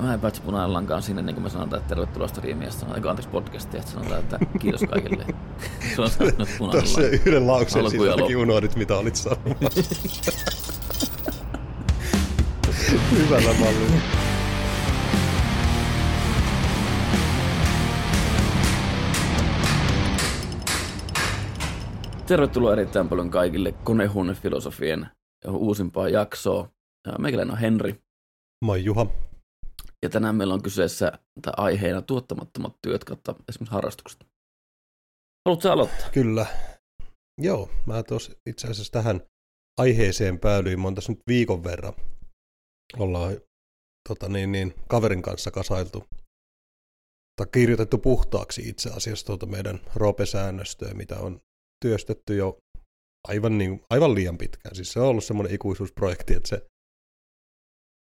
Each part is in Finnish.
Mä en päätse punainen lankaan sinne, niin kuin me sanotaan, että tervetuloa striimiä, sanotaan, eikö anteeksi podcastia, että sanotaan, että kiitos kaikille. Se on sanonut punainen Tuossa yhden ja sisälläkin unohdit, mitä olit sanomassa. Hyvällä mallilla. Tervetuloa erittäin paljon kaikille konehuonefilosofien uusimpaa jaksoa. Ja Meikäläinen on Henri, Mä oon Juha. Ja tänään meillä on kyseessä tai aiheena tuottamattomat työt kautta esimerkiksi harrastukset. Haluatko aloittaa? Kyllä. Joo, mä tuossa itse asiassa tähän aiheeseen päädyin. Mä oon tässä nyt viikon verran. Ollaan tota niin, niin, kaverin kanssa kasailtu tai kirjoitettu puhtaaksi itse asiassa tuota meidän ROPE-säännöstöä, mitä on työstetty jo aivan, niin, aivan liian pitkään. Siis se on ollut semmoinen ikuisuusprojekti, että se,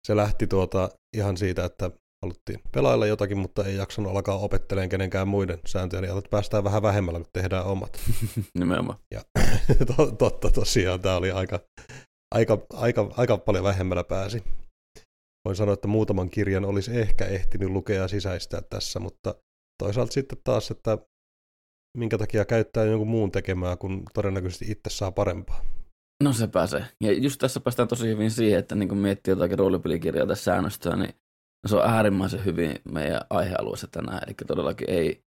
se lähti tuota ihan siitä, että haluttiin pelailla jotakin, mutta ei jaksanut alkaa opetteleen kenenkään muiden sääntöjä, niin että päästään vähän vähemmällä, kun tehdään omat. Nimenomaan. Ja to- totta tosiaan, tämä oli aika, aika, aika, aika paljon vähemmällä pääsi. Voin sanoa, että muutaman kirjan olisi ehkä ehtinyt lukea ja sisäistää tässä, mutta toisaalta sitten taas, että minkä takia käyttää jonkun muun tekemää, kun todennäköisesti itse saa parempaa. No se pääsee. Ja just tässä päästään tosi hyvin siihen, että niin kun miettii jotakin roolipelikirjaa tai säännöstöä, niin se on äärimmäisen hyvin meidän aihealueessa tänään. Eli todellakin ei...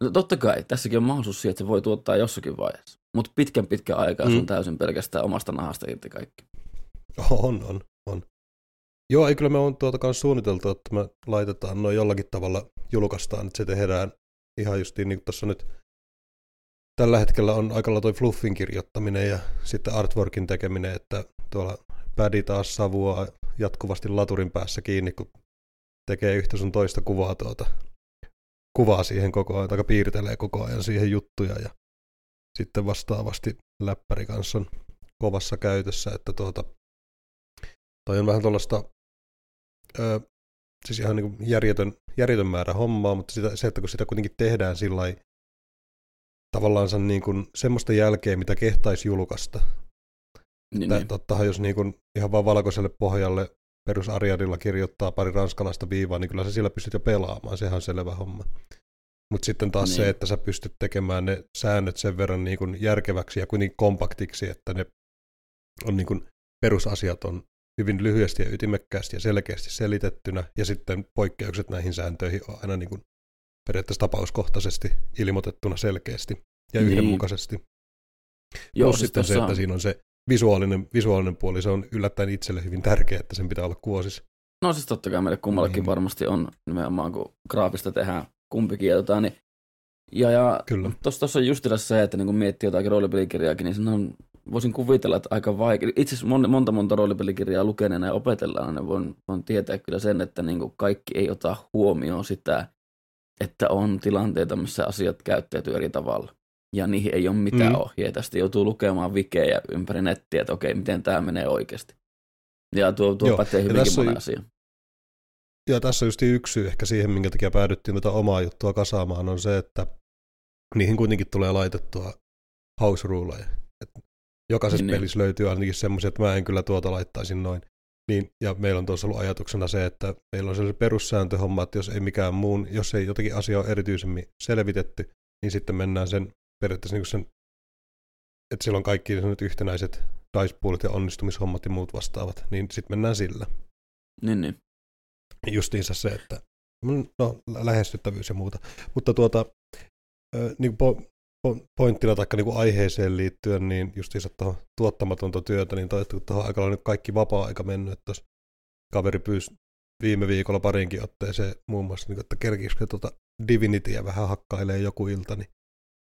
No totta kai, tässäkin on mahdollisuus siihen, että se voi tuottaa jossakin vaiheessa. Mutta pitkän pitkän aikaa mm. se on Mm. täysin pelkästään omasta nahasta irti kaikki. On, on, on. Joo, ei kyllä me on tuota kanssa suunniteltu, että me laitetaan noin jollakin tavalla julkaistaan, että se tehdään ihan justiin niin kuin tuossa nyt tällä hetkellä on aika toi fluffin kirjoittaminen ja sitten artworkin tekeminen, että tuolla pädi taas savua jatkuvasti laturin päässä kiinni, kun tekee yhtä sun toista kuvaa tuota, kuvaa siihen koko ajan, tai piirtelee koko ajan siihen juttuja ja sitten vastaavasti läppäri kanssa on kovassa käytössä, että tuota, toi on vähän tuollaista, ö, siis ihan niin järjetön, järjetön määrä hommaa, mutta sitä, se, että kun sitä kuitenkin tehdään sillä tavallaan niin kuin semmoista jälkeä, mitä kehtaisi julkaista. Niin, Tää, niin. tottahan jos niin kuin ihan vaan valkoiselle pohjalle perus Ariadilla kirjoittaa pari ranskalaista viivaa, niin kyllä sä sillä pystyt jo pelaamaan, sehän on selvä homma. Mutta sitten taas Niin. se, että sä pystyt tekemään ne säännöt sen verran niin kuin järkeväksi ja kuitenkin kompaktiksi, että ne on niin kuin perusasiat on hyvin lyhyesti ja ytimekkäästi ja selkeästi selitettynä, ja sitten poikkeukset näihin sääntöihin on aina niin kuin periaatteessa tapauskohtaisesti ilmoitettuna selkeästi ja Niin. yhdenmukaisesti. Joo, Plus siis sitten se, että siinä on se visuaalinen, visuaalinen puoli, se on yllättäen itselle hyvin tärkeä, että sen pitää olla kuosis. No siis totta kai meille kummallakin Niin. varmasti on nimenomaan, kun graafista tehdään kumpikin tota, niin ja, ja Kyllä. tuossa on just se, että niin kun miettii jotakin roolipelikirjaakin, niin siinä on, voisin kuvitella, että aika vaikea. Itse asiassa mon, monta monta roolipelikirjaa lukeneena ja opetellaan, niin voin, voin tietää kyllä sen, että niin kaikki ei ota huomioon sitä, että on tilanteita, missä asiat käyttäytyy eri tavalla. Ja niihin ei ole mitään Mm. ohjeita. Sitten joutuu lukemaan vikejä ympäri nettiä, että okei, miten tämä menee oikeasti. Ja tuo, tuo Joo, pätee hyvinkin tässä on monen asian. Ja tässä on just yksi syy ehkä siihen, minkä takia päädyttiin tätä omaa juttua kasaamaan, on se, että niihin kuitenkin tulee laitettua house ruleja. Jokaisessa Niin, niin, niin. pelissä löytyy ainakin semmoisia, että mä en kyllä tuota laittaisi noin. Niin, ja meillä on tuossa ollut ajatuksena se, että meillä on sellainen perussääntöhomma, että jos ei mikään muun, jos ei jotakin asiaa ole erityisemmin selvitetty, niin sitten mennään sen periaatteessa niin sen, että siellä on kaikki sellaiset yhtenäiset dice ja onnistumishommat ja muut vastaavat, niin sitten mennään sillä Niin, niin. justiinsa se, että no, lähestyttävyys ja muuta. Mutta tuota, niin po, pointtina tai niin aiheeseen liittyen, niin justiinsa tuohon tuottamatonta työtä, niin taittu tuohon aika nyt kaikki vapaa-aika mennyt, että tuossa kaveri pyysi viime viikolla parinkin otteeseen muun muassa, niin kuin, että kerkisikö tuota Divinityä vähän hakkailee joku ilta, niin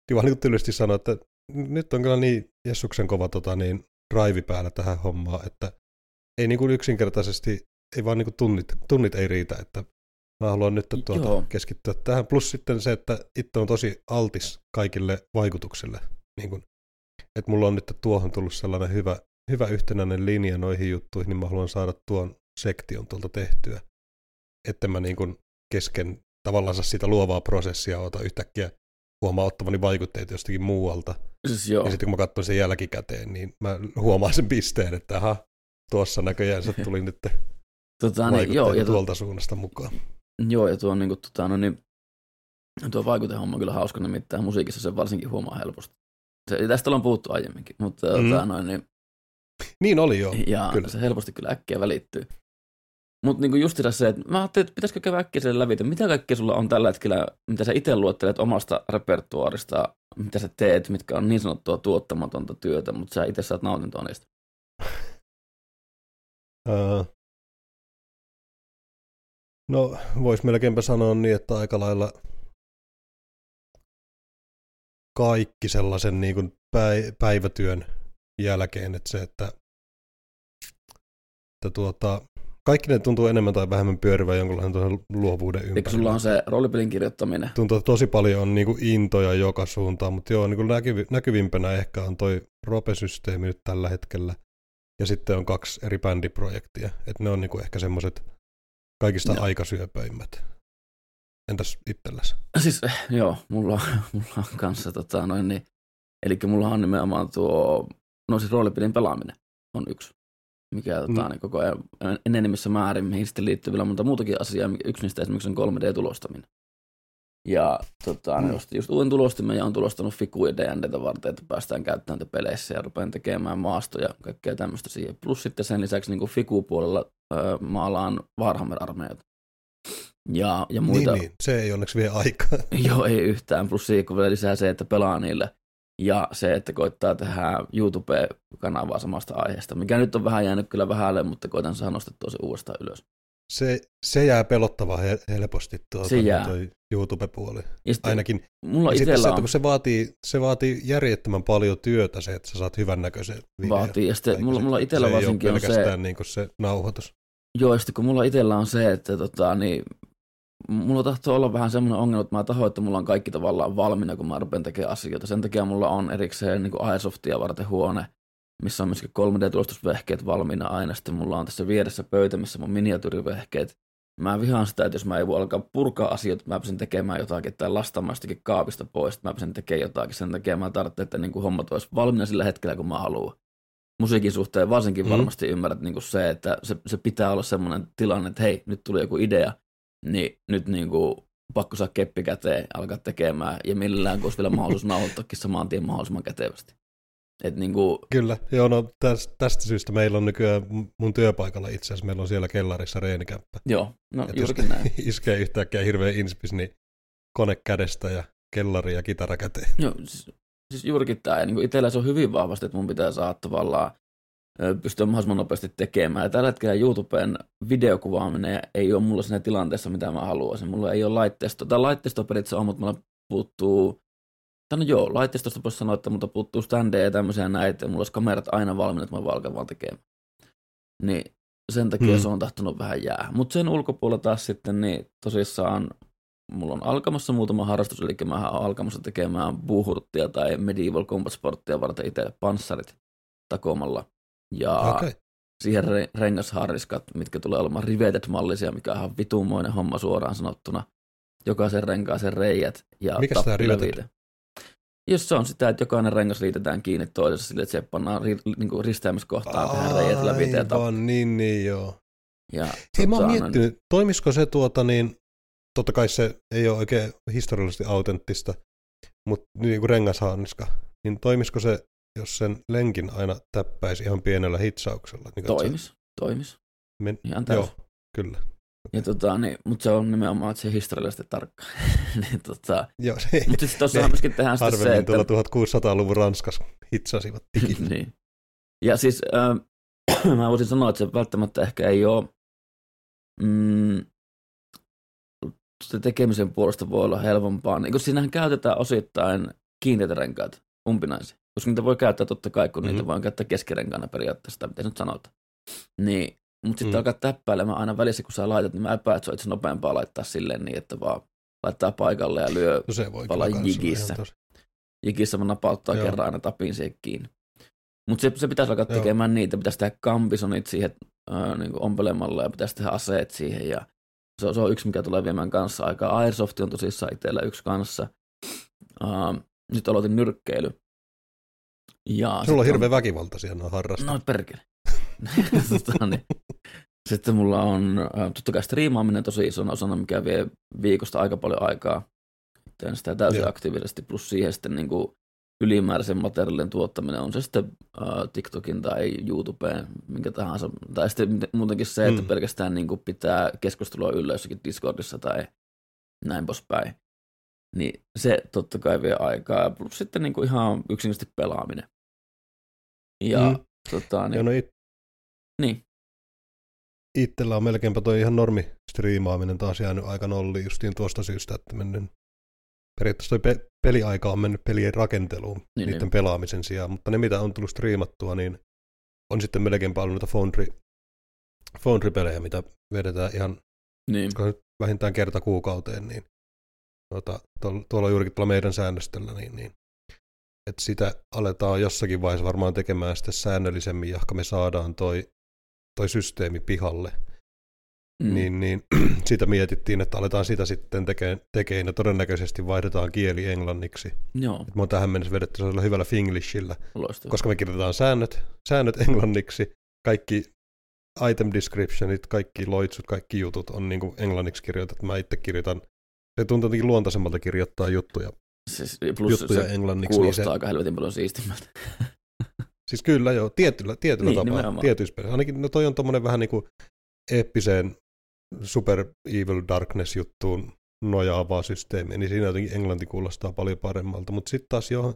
niin vaan niin tylysti sanoi, että nyt on kyllä niin Jessuksen kova tota, niin, drive päällä tähän hommaan, että ei niin kuin yksinkertaisesti, ei vaan niin kuin tunnit, tunnit ei riitä, että mä haluan nyt Joo. tuota, keskittyä tähän. Plus sitten se, että itse on tosi altis kaikille vaikutuksille. Niin kuin, että mulla on nyt tuohon tullut sellainen hyvä, hyvä yhtenäinen linja noihin juttuihin, niin mä haluan saada tuon sektion tuolta tehtyä. Että mä niin kuin kesken tavallaan sitä luovaa prosessia ota yhtäkkiä huomaa ottavani vaikutteita jostakin muualta. Siis joo. Ja sitten kun mä katson sen jälkikäteen, niin mä huomaan sen pisteen, että aha, tuossa näköjään se tuli nyt Tota, niin, joo, ja tuo, tuolta suunnasta mukaan. Joo, ja tuo, niin kuin, tota, no, niin, tuo vaikutehomma on kyllä hauska, nimittäin musiikissa se varsinkin huomaa helposti. Se, tästä ollaan puhuttu aiemminkin, mutta mm. tota, noin, niin, niin oli joo. Ja kyllä. se helposti kyllä äkkiä välittyy. Mutta niinku justissa se, että mä ajattelin, että pitäisikö käydä äkkiä sen läpi, että mitä kaikkea sulla on tällä hetkellä, mitä sä itse luottelet omasta repertuaarista, mitä sä teet, mitkä on niin sanottua tuottamatonta työtä, mutta sä itse saat nautintoa niistä. Uh, no, vois melkeinpä sanoa niin, että aika lailla kaikki sellaisen niin kuin päivätyön jälkeen, että se, että, että tuota, kaikki ne tuntuu enemmän tai vähemmän pyörivän jonkunlaisen luovuuden ympärillä. Eikö sulla on se roolipelin kirjoittaminen? Tuntuu, että tosi paljon on niinku intoja joka suuntaan, mutta joo, niinku näkyvi, näkyvimpänä ehkä on toi Rope-systeemi nyt tällä hetkellä. Ja sitten on kaksi eri bändiprojektia. Että ne on niinku ehkä semmoiset kaikista no. aikasyöpöimmät. Entäs itselläsi? Siis joo, mulla, mulla on kanssa tota, noin niin, eli mulla on nimenomaan tuo, no siis roolipelin pelaaminen on yksi mikä mm. tota, niin koko ajan enenemässä määrin, mihin sitten liittyy vielä monta muutakin asiaa. Yksi niistä esimerkiksi on 3D-tulostaminen. Ja tota, mm. just, just uuden tulostimen ja on tulostanut fikuja D&Dtä varten, että päästään käyttämään peleissä ja rupean tekemään maastoja ja kaikkea tämmöistä siihen. Plus sitten sen lisäksi niin Fiku-puolella öö, maalaan Warhammer-armeijat. Ja, ja muita. Niin, niin, se ei onneksi vie aikaa. Joo, ei yhtään. Plus siihen kun vielä lisää se, että pelaa niille ja se, että koittaa tehdä YouTube-kanavaa samasta aiheesta, mikä nyt on vähän jäänyt kyllä vähälle, mutta koitan saada nostettua se uudestaan ylös. Se, se jää pelottava helposti tuota, se jää. toi YouTube-puoli. Ja Ainakin. Mulla ja se, että kun se vaatii, se vaatii järjettömän paljon työtä se, että sä saat hyvännäköisen videon. Vaatii, ja sitten mulla, mulla itsellä se varsinkin on se... Niin se nauhoitus. Joo, ja sitten kun mulla itsellä on se, että tota, niin, mulla tahtoo olla vähän semmoinen ongelma, että mä tahoin, että mulla on kaikki tavallaan valmiina, kun mä rupean tekemään asioita. Sen takia mulla on erikseen niin Airsoftia varten huone, missä on myöskin 3D-tulostusvehkeet valmiina aina. Sitten mulla on tässä vieressä pöytä, missä mun miniatyyrivehkeet. Mä vihaan sitä, että jos mä ei voi alkaa purkaa asioita, mä pystyn tekemään jotakin tai lastaamaan jostakin kaapista pois, että mä pystyn tekemään jotakin. Sen takia mä tarvitsen, että niin kuin hommat olisi valmiina sillä hetkellä, kun mä haluan. Musiikin suhteen varsinkin mm. varmasti ymmärrät niin kuin se, että se, se pitää olla semmoinen tilanne, että hei, nyt tuli joku idea, niin nyt niin kuin pakko saa keppi käteen alkaa tekemään, ja millään kun olisi vielä mahdollisuus nauhoittaakin saman tien mahdollisimman kätevästi. Et niin kuin... Kyllä, joo, no tästä, tästä syystä meillä on nykyään mun työpaikalla itse asiassa, meillä on siellä kellarissa reenikämppä. Joo, no Et juurikin näin. iskee yhtäkkiä hirveä inspis, niin kone kädestä ja kellari ja kitara käteen. Joo, siis, siis juurikin tämä, niin itsellä se on hyvin vahvasti, että mun pitää saada tavallaan pystyä mahdollisimman nopeasti tekemään. Ja tällä hetkellä YouTuben videokuvaaminen ei ole mulla siinä tilanteessa, mitä mä haluaisin. Mulla ei ole laitteisto, tai laitteisto periaatteessa on, mutta mulla puuttuu, no joo, laitteistosta voisi sanoa, että multa puuttuu standeja ja tämmöisiä näitä, ja mulla olisi kamerat aina valmiina, että mä valkan vaan tekemään. Niin sen takia hmm. se on tahtonut vähän jää. Mutta sen ulkopuolella taas sitten, niin tosissaan mulla on alkamassa muutama harrastus, eli mä oon alkamassa tekemään buuhurttia tai medieval combat sporttia varten itse panssarit takomalla ja okay. siihen re- rengasharriskat, mitkä tulee olemaan riveted-mallisia, mikä on ihan vitumoinen homma suoraan sanottuna. Jokaisen renkaisen reijät ja Mikä tämä riveted? Jos se on sitä, että jokainen rengas liitetään kiinni toisessa sille, että se pannaan ri, niin kuin ristäämiskohtaan tehdä reijät läpi. Ja tap- niin, niin, joo. Ja, Hei, mä oon tota, miettinyt, toimisiko se tuota niin, totta kai se ei ole oikein historiallisesti autenttista, mutta niin kuin rengashaaniska, niin toimisiko se jos sen lenkin aina täppäisi ihan pienellä hitsauksella. Niin toimis, se... toimis. Men... Ihan Joo, kyllä. Ja tota, niin, mutta se on nimenomaan se historiallisesti tarkka. niin, tota, Joo, se, mutta sitten tuossa myöskin tehdään sitten se, että... tuolla 1600-luvun Ranskassa hitsasivat niin. Ja siis äh, mä voisin sanoa, että se välttämättä ehkä ei ole... Mm, se tekemisen puolesta voi olla helpompaa. Niin, kun siinähän käytetään osittain kiinteitä renkaita, umpinaisia koska niitä voi käyttää totta kai, kun mm-hmm. niitä voi käyttää keskirenkaana periaatteessa, tai miten nyt sanotaan. Niin, mutta sitten mm. alkaa täppäilemään aina välissä, kun sä laitat, niin mä epäät, että se on nopeampaa laittaa silleen niin, että vaan laittaa paikalle ja lyö no se voi pala jigissä. Jigissä mä napauttaa Joo. kerran aina tapin siihen kiinni. Mutta se, se pitäisi alkaa Joo. tekemään niitä, pitäisi tehdä kampisonit siihen äh, niin ompelemalla ja pitäisi tehdä aseet siihen ja se on, se on yksi, mikä tulee viemään kanssa aikaa. Airsoft on tosissaan itsellä yksi kanssa. Uh, nyt aloitin nyrkkeily. Ja Sulla on hirveän on... väkivaltaisia nuo harrastajat. No perkele. tota, niin. Sitten mulla on totta kai striimaaminen tosi isona osana, mikä vie viikosta aika paljon aikaa. Teen sitä täysin Joo. aktiivisesti, plus siihen sitten niin kuin ylimääräisen materiaalin tuottaminen, on se sitten uh, TikTokin tai YouTubeen, minkä tahansa. Tai sitten muutenkin se, että mm. pelkästään niin kuin pitää keskustelua yllä jossakin Discordissa tai näin poispäin. Niin se totta kai vie aikaa, plus sitten niin kuin ihan yksinkertaisesti pelaaminen. Ja mm. tota, niin, ja no it- niin. Itsellä on melkeinpä toi ihan normi striimaaminen taas jäänyt aika nolliin justiin tuosta syystä, että mennyt periaatteessa toi pe- peliaika on mennyt pelien rakenteluun niin, niiden niin. pelaamisen sijaan, mutta ne mitä on tullut striimattua, niin on sitten melkein paljon noita Foundry, Foundry-pelejä, mitä vedetään ihan niin. vähintään kerta kuukauteen, niin tuota, tuolla juurikin tuolla meidän säännöstöllä, niin, niin että sitä aletaan jossakin vaiheessa varmaan tekemään sitten säännöllisemmin, jahka me saadaan toi, toi systeemi pihalle. Mm. Niin, niin siitä mietittiin, että aletaan sitä sitten tekemään, tekemään ja todennäköisesti vaihdetaan kieli englanniksi. Joo. Et mä oon tähän mennessä vedetty sellaisella hyvällä finglishillä, Loistava. koska me kirjoitetaan säännöt, säännöt englanniksi, kaikki item descriptionit, kaikki loitsut, kaikki jutut on niin kuin englanniksi kirjoitettu. Mä itse kirjoitan, se tuntuu jotenkin luontaisemmalta kirjoittaa juttuja, siis plus juttuja se englanniksi. Kuulostaa niin se, aika helvetin paljon siistimmältä. siis kyllä joo, tietyllä, tietyllä niin, tapaa, tietyissä peleissä. Ainakin no toi on tommonen vähän niin kuin eeppiseen Super Evil Darkness-juttuun nojaavaa systeemiä, niin siinä jotenkin englanti kuulostaa paljon paremmalta. Mutta sitten taas jo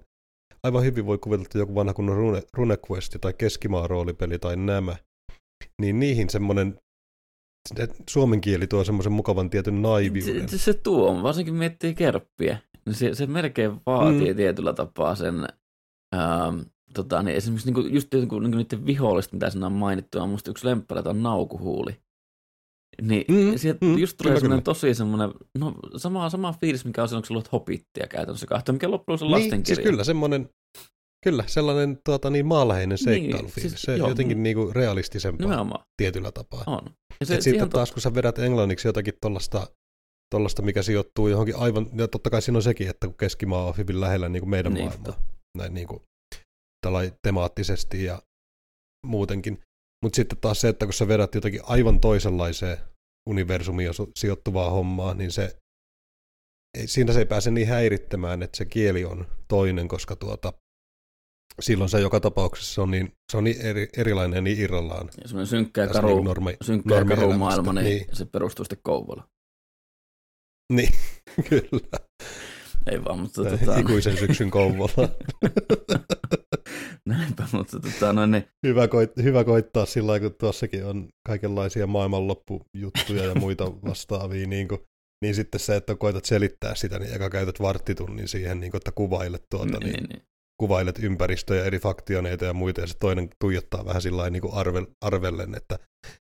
aivan hyvin voi kuvitella, että joku vanha kunnon Rune, RuneQuest tai keskimaan roolipeli tai nämä, niin niihin semmoinen suomen kieli tuo semmoisen mukavan tietyn naiviuden. Se, se tuo, varsinkin miettii kerppiä. Se, se melkein vaatii mm. tietyllä tapaa sen, ähm, tota, niin esimerkiksi niinku, just niinku, niinku niiden vihollista, mitä siinä on mainittu, on musta yksi lemppärä, on naukuhuuli. Niin mm, sieltä mm, just tulee semmoinen tosi semmoinen, no sama, sama fiilis, mikä on silloin, kun sä luot hobittia käytännössä kahta, mikä loppujen on niin, lastenkirja. siis kyllä semmoinen, kyllä sellainen tuota, niin maalaheinen seikkailufiilis. Niin, siis, se joo, jotenkin mm. niinku realistisempaa nimenomaan. tietyllä tapaa. On. Ja se, sitten taas, to... kun sä vedät englanniksi jotakin tuollaista, tollasta, mikä sijoittuu johonkin aivan, ja totta kai siinä on sekin, että kun keskimaa on hyvin lähellä niin kuin meidän niin, maailmaa, näin niin kuin, temaattisesti ja muutenkin, mutta sitten taas se, että kun sä vedät jotakin aivan toisenlaiseen universumiin sijoittuvaa hommaa, niin se, siinä se ei pääse niin häirittämään, että se kieli on toinen, koska tuota, silloin se joka tapauksessa on niin, se on niin eri, erilainen niin irrallaan. Ja semmoinen synkkä ja karu, niin normi, synkkä ja karu maailma, niin, niin, se perustuu sitten Kouvola. Niin, kyllä. Ei vaan, mutta... Tota, ikuisen syksyn Kouvola. Näinpä, mutta tota, no niin. hyvä, koit, hyvä koittaa sillä kun tuossakin on kaikenlaisia maailmanloppujuttuja ja muita vastaavia, niin, kuin, niin sitten se, että koitat selittää sitä, niin eka käytät varttitunnin siihen, niin kuin, että kuvailet tuota, niin, niin, niin. kuvailet ympäristöjä, eri faktioneita ja muita, ja se toinen tuijottaa vähän sillä niin kuin arvel, arvellen, että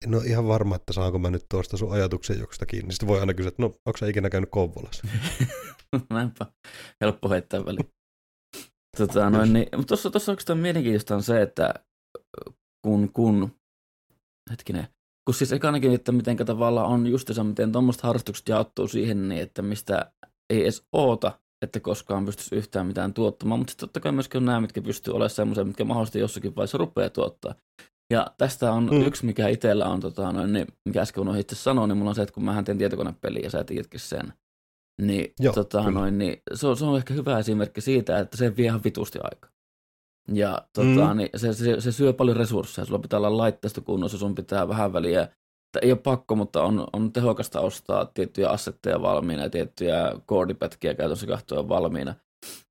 en ole ihan varma, että saanko mä nyt tuosta sun ajatuksen jokusta kiinni. Sitten voi aina kysyä, että no, onko sä ikinä käynyt Kouvolassa? Näinpä. Helppo heittää väliin. Tota, noin, niin, mutta tuossa, tuossa oikeastaan mielenkiintoista on se, että kun, kun hetkinen, kun siis ekanakin, että miten tavallaan on justiinsa, miten tuommoiset harrastukset jaottuu siihen, niin että mistä ei edes oota, että koskaan pystyisi yhtään mitään tuottamaan, mutta sitten totta kai myöskin on nämä, mitkä pystyy olemaan semmoisia, mitkä mahdollisesti jossakin vaiheessa rupeaa tuottaa. Ja tästä on mm. yksi, mikä itsellä on, tota, noin, niin, mikä äsken unohdin itse sanoa, niin mulla on se, että kun mä teen tietokonepeliä ja sä tiedätkin sen, niin, Joo, tota, noin, niin se, on, se on ehkä hyvä esimerkki siitä, että se vie ihan vitusti aikaa. Ja tota, mm. niin se, se, se, syö paljon resursseja. Sulla pitää olla laitteisto kunnossa, sun pitää vähän väliä. Ei ole pakko, mutta on, on tehokasta ostaa tiettyjä assetteja valmiina ja tiettyjä koodipätkiä käytännössä kahtoja valmiina.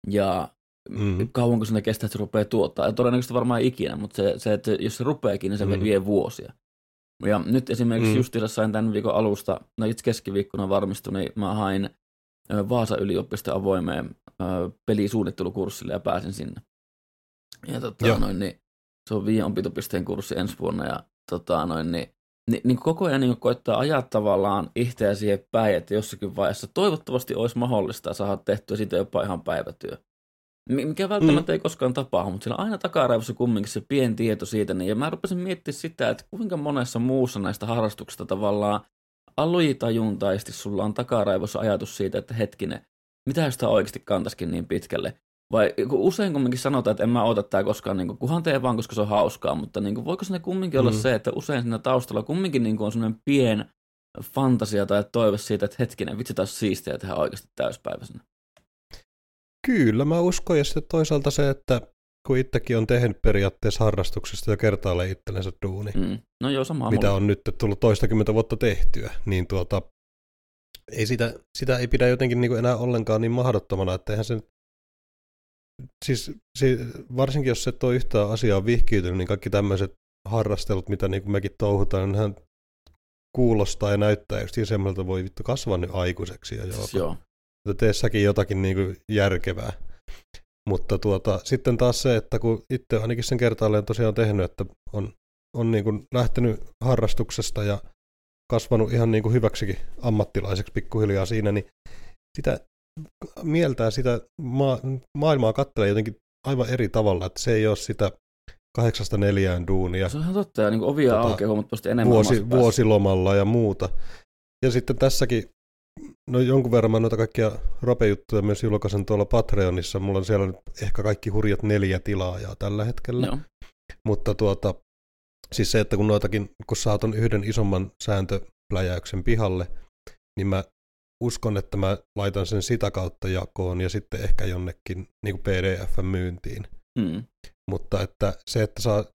Ja mm. kauanko sinne kestää, että se rupeaa tuottaa. Ja todennäköisesti varmaan ikinä, mutta se, se että jos se rupeakin, niin se mm. vie vuosia. Ja nyt esimerkiksi mm. justiinsa sain tämän viikon alusta, no itse keskiviikkona varmistui, niin mä hain Vaasa yliopiston avoimeen pelisuunnittelukurssille ja pääsin sinne. Ja tota, noin, niin, se on viiden opintopisteen kurssi ensi vuonna ja tota, noin, niin, niin, niin koko ajan niin koittaa ajaa tavallaan itseä siihen päin, että jossakin vaiheessa toivottavasti olisi mahdollista saada tehtyä siitä jopa ihan päivätyö. Mikä välttämättä mm. ei koskaan tapahdu, mutta siellä on aina takaraivossa kumminkin se pieni tieto siitä. Niin, ja mä rupesin miettimään sitä, että kuinka monessa muussa näistä harrastuksista tavallaan alitajuntaisesti sulla on takaraivossa ajatus siitä, että hetkinen, mitä tämä oikeasti kantaisikin niin pitkälle? Vai kun usein kumminkin sanotaan, että en mä ota tää koskaan, niin kuin, kunhan tee vaan, koska se on hauskaa, mutta niin kuin, voiko se kumminkin olla Mm. se, että usein siinä taustalla kumminkin niin kuin on semmoinen pien fantasia tai toive siitä, että hetkinen, vitsi taas siistiä tehdä oikeasti täyspäiväisenä. Kyllä, mä uskon, ja sitten toisaalta se, että kun itsekin on tehnyt periaatteessa harrastuksesta jo kertaalleen itsellensä duuni, Mm. No joo, samaa mitä mulla. on nyt tullut toistakymmentä vuotta tehtyä, niin tuota, ei sitä, sitä ei pidä jotenkin niin enää ollenkaan niin mahdottomana, että eihän se siis si, varsinkin jos et ole yhtään asiaa vihkiytynyt, niin kaikki tämmöiset harrastelut, mitä niin kuin mekin touhutaan, niin kuulostaa ja näyttää just semmoilta, voi vittu kasvaa nyt aikuiseksi ja joo, Siis joo. että tee säkin jotakin niin kuin järkevää. Mutta tuota, sitten taas se, että kun itse ainakin sen kertaalleen tosiaan tehnyt, että on, on niin kuin lähtenyt harrastuksesta ja kasvanut ihan niin kuin hyväksikin ammattilaiseksi pikkuhiljaa siinä, niin sitä mieltää sitä ma- maailmaa kattelee jotenkin aivan eri tavalla, että se ei ole sitä kahdeksasta neljään duunia Se on ihan totta, ja niin ovia Tota, aukeaa huomattavasti enemmän vuosi, vuosilomalla ja muuta. Ja sitten tässäkin, no jonkun verran mä noita kaikkia ropejuttuja myös julkaisen tuolla Patreonissa. Mulla on siellä nyt ehkä kaikki hurjat neljä tilaajaa tällä hetkellä. Joo. Mutta tuota, siis se, että kun noitakin, kun saat on yhden isomman sääntöpläjäyksen pihalle, niin mä uskon, että mä laitan sen sitä kautta jakoon ja sitten ehkä jonnekin niin kuin PDF-myyntiin. Mm. Mutta että se, että saa,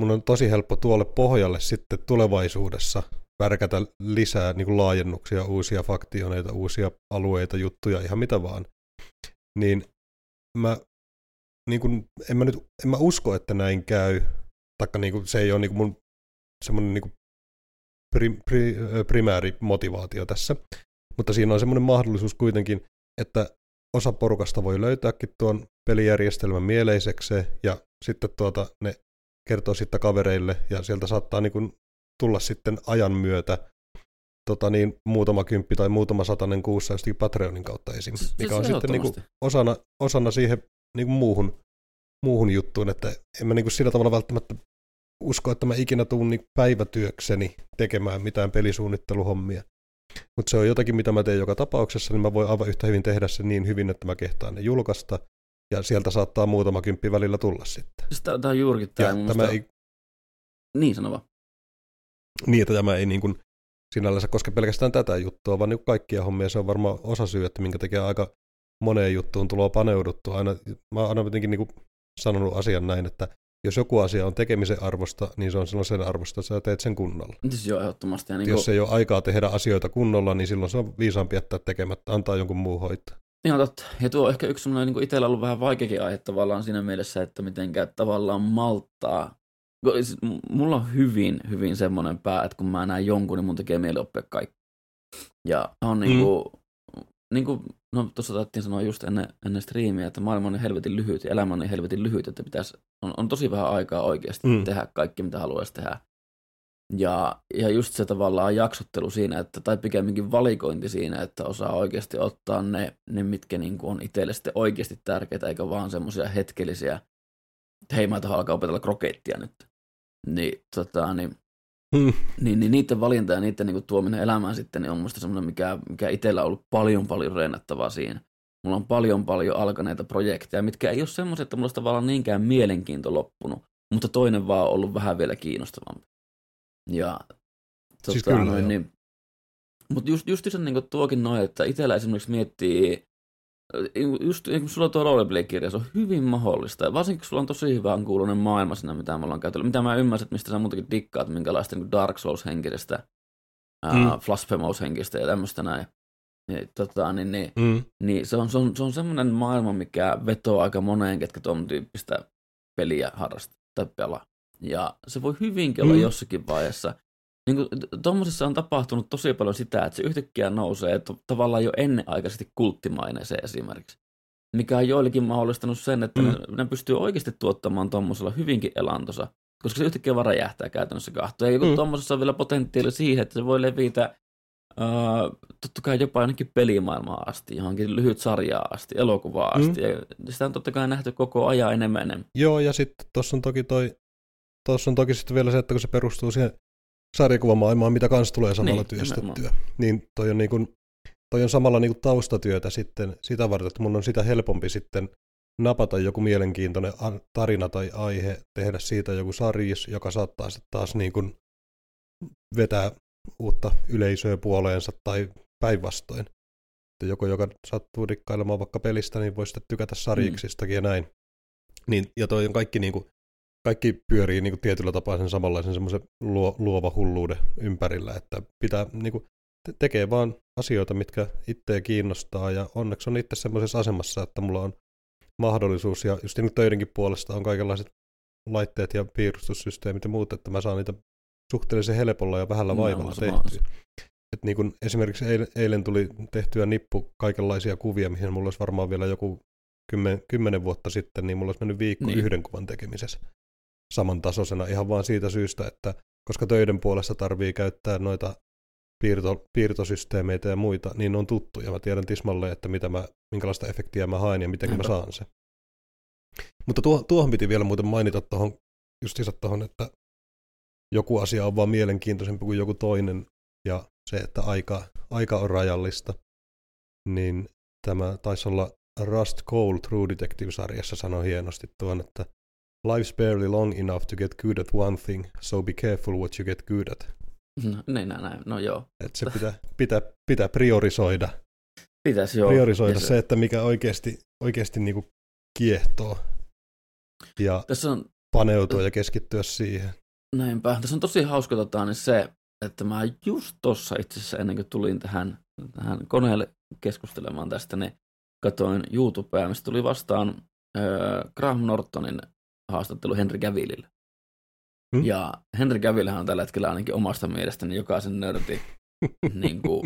mun on tosi helppo tuolle pohjalle sitten tulevaisuudessa värkätä lisää niin kuin laajennuksia, uusia faktioneita, uusia alueita, juttuja, ihan mitä vaan. Niin mä, niin kuin, en, mä nyt, en mä usko, että näin käy, taikka niin kuin, se ei ole niin kuin mun semmoinen niin kuin pri, primääri motivaatio tässä, mutta siinä on semmoinen mahdollisuus kuitenkin, että osa porukasta voi löytääkin tuon pelijärjestelmän mieleisekseen ja sitten tuota, ne kertoo sitten kavereille ja sieltä saattaa niin kuin tulla sitten ajan myötä tota niin, muutama kymppi tai muutama satanen kuussa jostakin Patreonin kautta esim. Mikä on sitten niin kuin osana, osana siihen niin kuin muuhun, muuhun juttuun, että en mä niin kuin sillä tavalla välttämättä usko, että mä ikinä tuun niin päivätyökseni tekemään mitään pelisuunnitteluhommia. Mutta se on jotakin, mitä mä teen joka tapauksessa, niin mä voin aivan yhtä hyvin tehdä sen niin hyvin, että mä kehtaan ne julkaista, ja sieltä saattaa muutama kymppi välillä tulla sitten. Siis tää on juurikin tämä mielestä- ei, Niin sano vaan. Niin, että tämä ei niin kuin sinällänsä koske pelkästään tätä juttua, vaan niin kuin kaikkia hommia. Se on varmaan osa syy, että minkä tekee aika moneen juttuun tuloa paneuduttu. Aina, mä oon aina jotenkin niin kuin sanonut asian näin, että jos joku asia on tekemisen arvosta, niin se on silloin sen arvosta, että sä teet sen kunnolla. Siis joo, ehdottomasti. Ja niin Jos ei ole aikaa tehdä asioita kunnolla, niin silloin se on viisaampi jättää tekemättä, antaa jonkun muun hoitaa. Ihan totta. Ja tuo on ehkä yksi semmoinen niin itsellä ollut vähän vaikeakin aihe tavallaan siinä mielessä, että mitenkä tavallaan malttaa. Siis Mulla on hyvin, hyvin semmoinen pää, että kun mä näen jonkun, niin mun tekee mieli oppia kaikki. Ja on niin kuin, niin kuin no tuossa taittiin sanoa just ennen, ennen striimiä, että maailma on niin helvetin lyhyt ja elämä on niin helvetin lyhyt, että pitäisi, on, on tosi vähän aikaa oikeasti Mm. mm. tehdä kaikki, mitä haluaisi tehdä. Ja, ja just se tavallaan jaksottelu siinä, että, tai pikemminkin valikointi siinä, että osaa oikeasti ottaa ne, ne mitkä niin kuin on itselle sitten oikeasti tärkeitä, eikä vaan semmoisia hetkellisiä, että hei mä alkaa opetella krokettia nyt. Niin, tota, niin, Hmm. niin, niin niiden valinta ja niiden niin kuin tuominen elämään sitten niin on musta semmoinen, mikä, mikä itsellä on ollut paljon paljon rennettävää siinä. Mulla on paljon paljon alkaneita projekteja, mitkä ei ole semmoisia, että mulla olisi tavallaan niinkään mielenkiinto loppunut, mutta toinen vaan on ollut vähän vielä kiinnostavampi. Ja tota, Siis kyllä, joo. niin, mutta just, just sen niin tuokin noin, että itsellä esimerkiksi miettii, just niin sulla on tuo roleplay-kirja, se on hyvin mahdollista. Ja varsinkin kun sulla on tosi hyvän kuulunen maailma siinä, mitä me ollaan käytellyt. Mitä mä ymmärsin, mistä sä muutenkin dikkaat, minkälaista niin Dark Souls-henkistä, Mm. mm. Blasphemous-henkistä ja tämmöistä näin. Niin, tota, niin, niin, Mm. niin se on, se on, se on semmoinen maailma, mikä vetoo aika moneen, ketkä tuon tyyppistä peliä harrastaa tai pelaa. Ja se voi hyvinkin olla Mm. jossakin vaiheessa. Niin kuin, tuommoisessa on tapahtunut tosi paljon sitä, että se yhtäkkiä nousee to, tavallaan jo ennenaikaisesti kulttimaineeseen esimerkiksi. Mikä on joillekin mahdollistanut sen, että Mm. mm. ne, ne pystyy oikeasti tuottamaan tuommoisella hyvinkin elantonsa, koska se yhtäkkiä vaan räjähtää käytännössä kahtoon. Ja kun Mm. mm. tuommoisessa on vielä potentiaali siihen, että se voi levitä Uh, totta kai jopa ainakin pelimaailmaan asti, johonkin lyhyt sarjaa asti, elokuvaa Mm. asti. Ja sitä on totta kai nähty koko ajan enemmän enemmän. Joo, ja sitten tuossa on toki toi, tuossa on toki sitten vielä se, että kun se perustuu siihen sarjakuvamaailmaan, mitä kans tulee samalla Niin, työstettyä, niin toi on, niin kuin, toi on samalla niin kuin taustatyötä sitten sitä varten, että mun on sitä helpompi sitten napata joku mielenkiintoinen tarina tai aihe, tehdä siitä joku sarjis, joka saattaa sitten taas niin kuin vetää uutta yleisöä puoleensa tai päinvastoin. Että joku, joka sattuu rikkailemaan vaikka pelistä, niin voi sitten tykätä sarjiksistakin mm. ja näin. Niin, ja toi on kaikki, niin kuin, kaikki pyörii niin kuin tietyllä tapaa sen samanlaisen semmoisen luo, luova hulluuden ympärillä, että pitää niin kuin, te- tekee vaan asioita, mitkä itseä kiinnostaa, ja onneksi on itse semmoisessa asemassa, että mulla on mahdollisuus, ja just niin töidenkin puolesta on kaikenlaiset laitteet ja piirustussysteemit ja muut, että mä saan niitä suhteellisen helpolla ja vähällä vaivalla no, tehtyä. Et niin kun esimerkiksi eilen, eilen tuli tehtyä nippu kaikenlaisia kuvia, mihin mulla olisi varmaan vielä joku kymmen, kymmenen vuotta sitten, niin mulla olisi mennyt viikko niin. yhden kuvan tekemisessä samantasoisena ihan vaan siitä syystä, että koska töiden puolesta tarvii käyttää noita piirto, piirtosysteemeitä ja muita, niin ne on tuttuja. Mä tiedän tismalle, että mitä mä, minkälaista efektiä mä haen ja miten mä saan se. Mutta tuo, tuohon piti vielä muuten mainita tuohon, justiinsa tuohon, että joku asia on vaan mielenkiintoisempi kuin joku toinen, ja se, että aika, aika on rajallista, niin tämä taisi olla Rust Cole True Detective-sarjassa sanoi hienosti tuon, että Life's barely long enough to get good at one thing, so be careful what you get good at. No, näin, näin, no joo. Että se pitää, pitää, pitää priorisoida. Pitäisi joo. Priorisoida se, se, että mikä oikeasti, oikeasti niinku kiehtoo. Ja Tässä on... paneutua ja keskittyä siihen. Näinpä. Tässä on tosi hauska tota, niin se, että mä just tossa itse asiassa ennen kuin tulin tähän, tähän koneelle keskustelemaan tästä, niin katoin YouTubea, mistä tuli vastaan äh, Graham Nortonin haastattelu Henry Cavillille. Hmm? Ja Henry Cavillhän on tällä hetkellä ainakin omasta mielestäni jokaisen nörti niin kuin,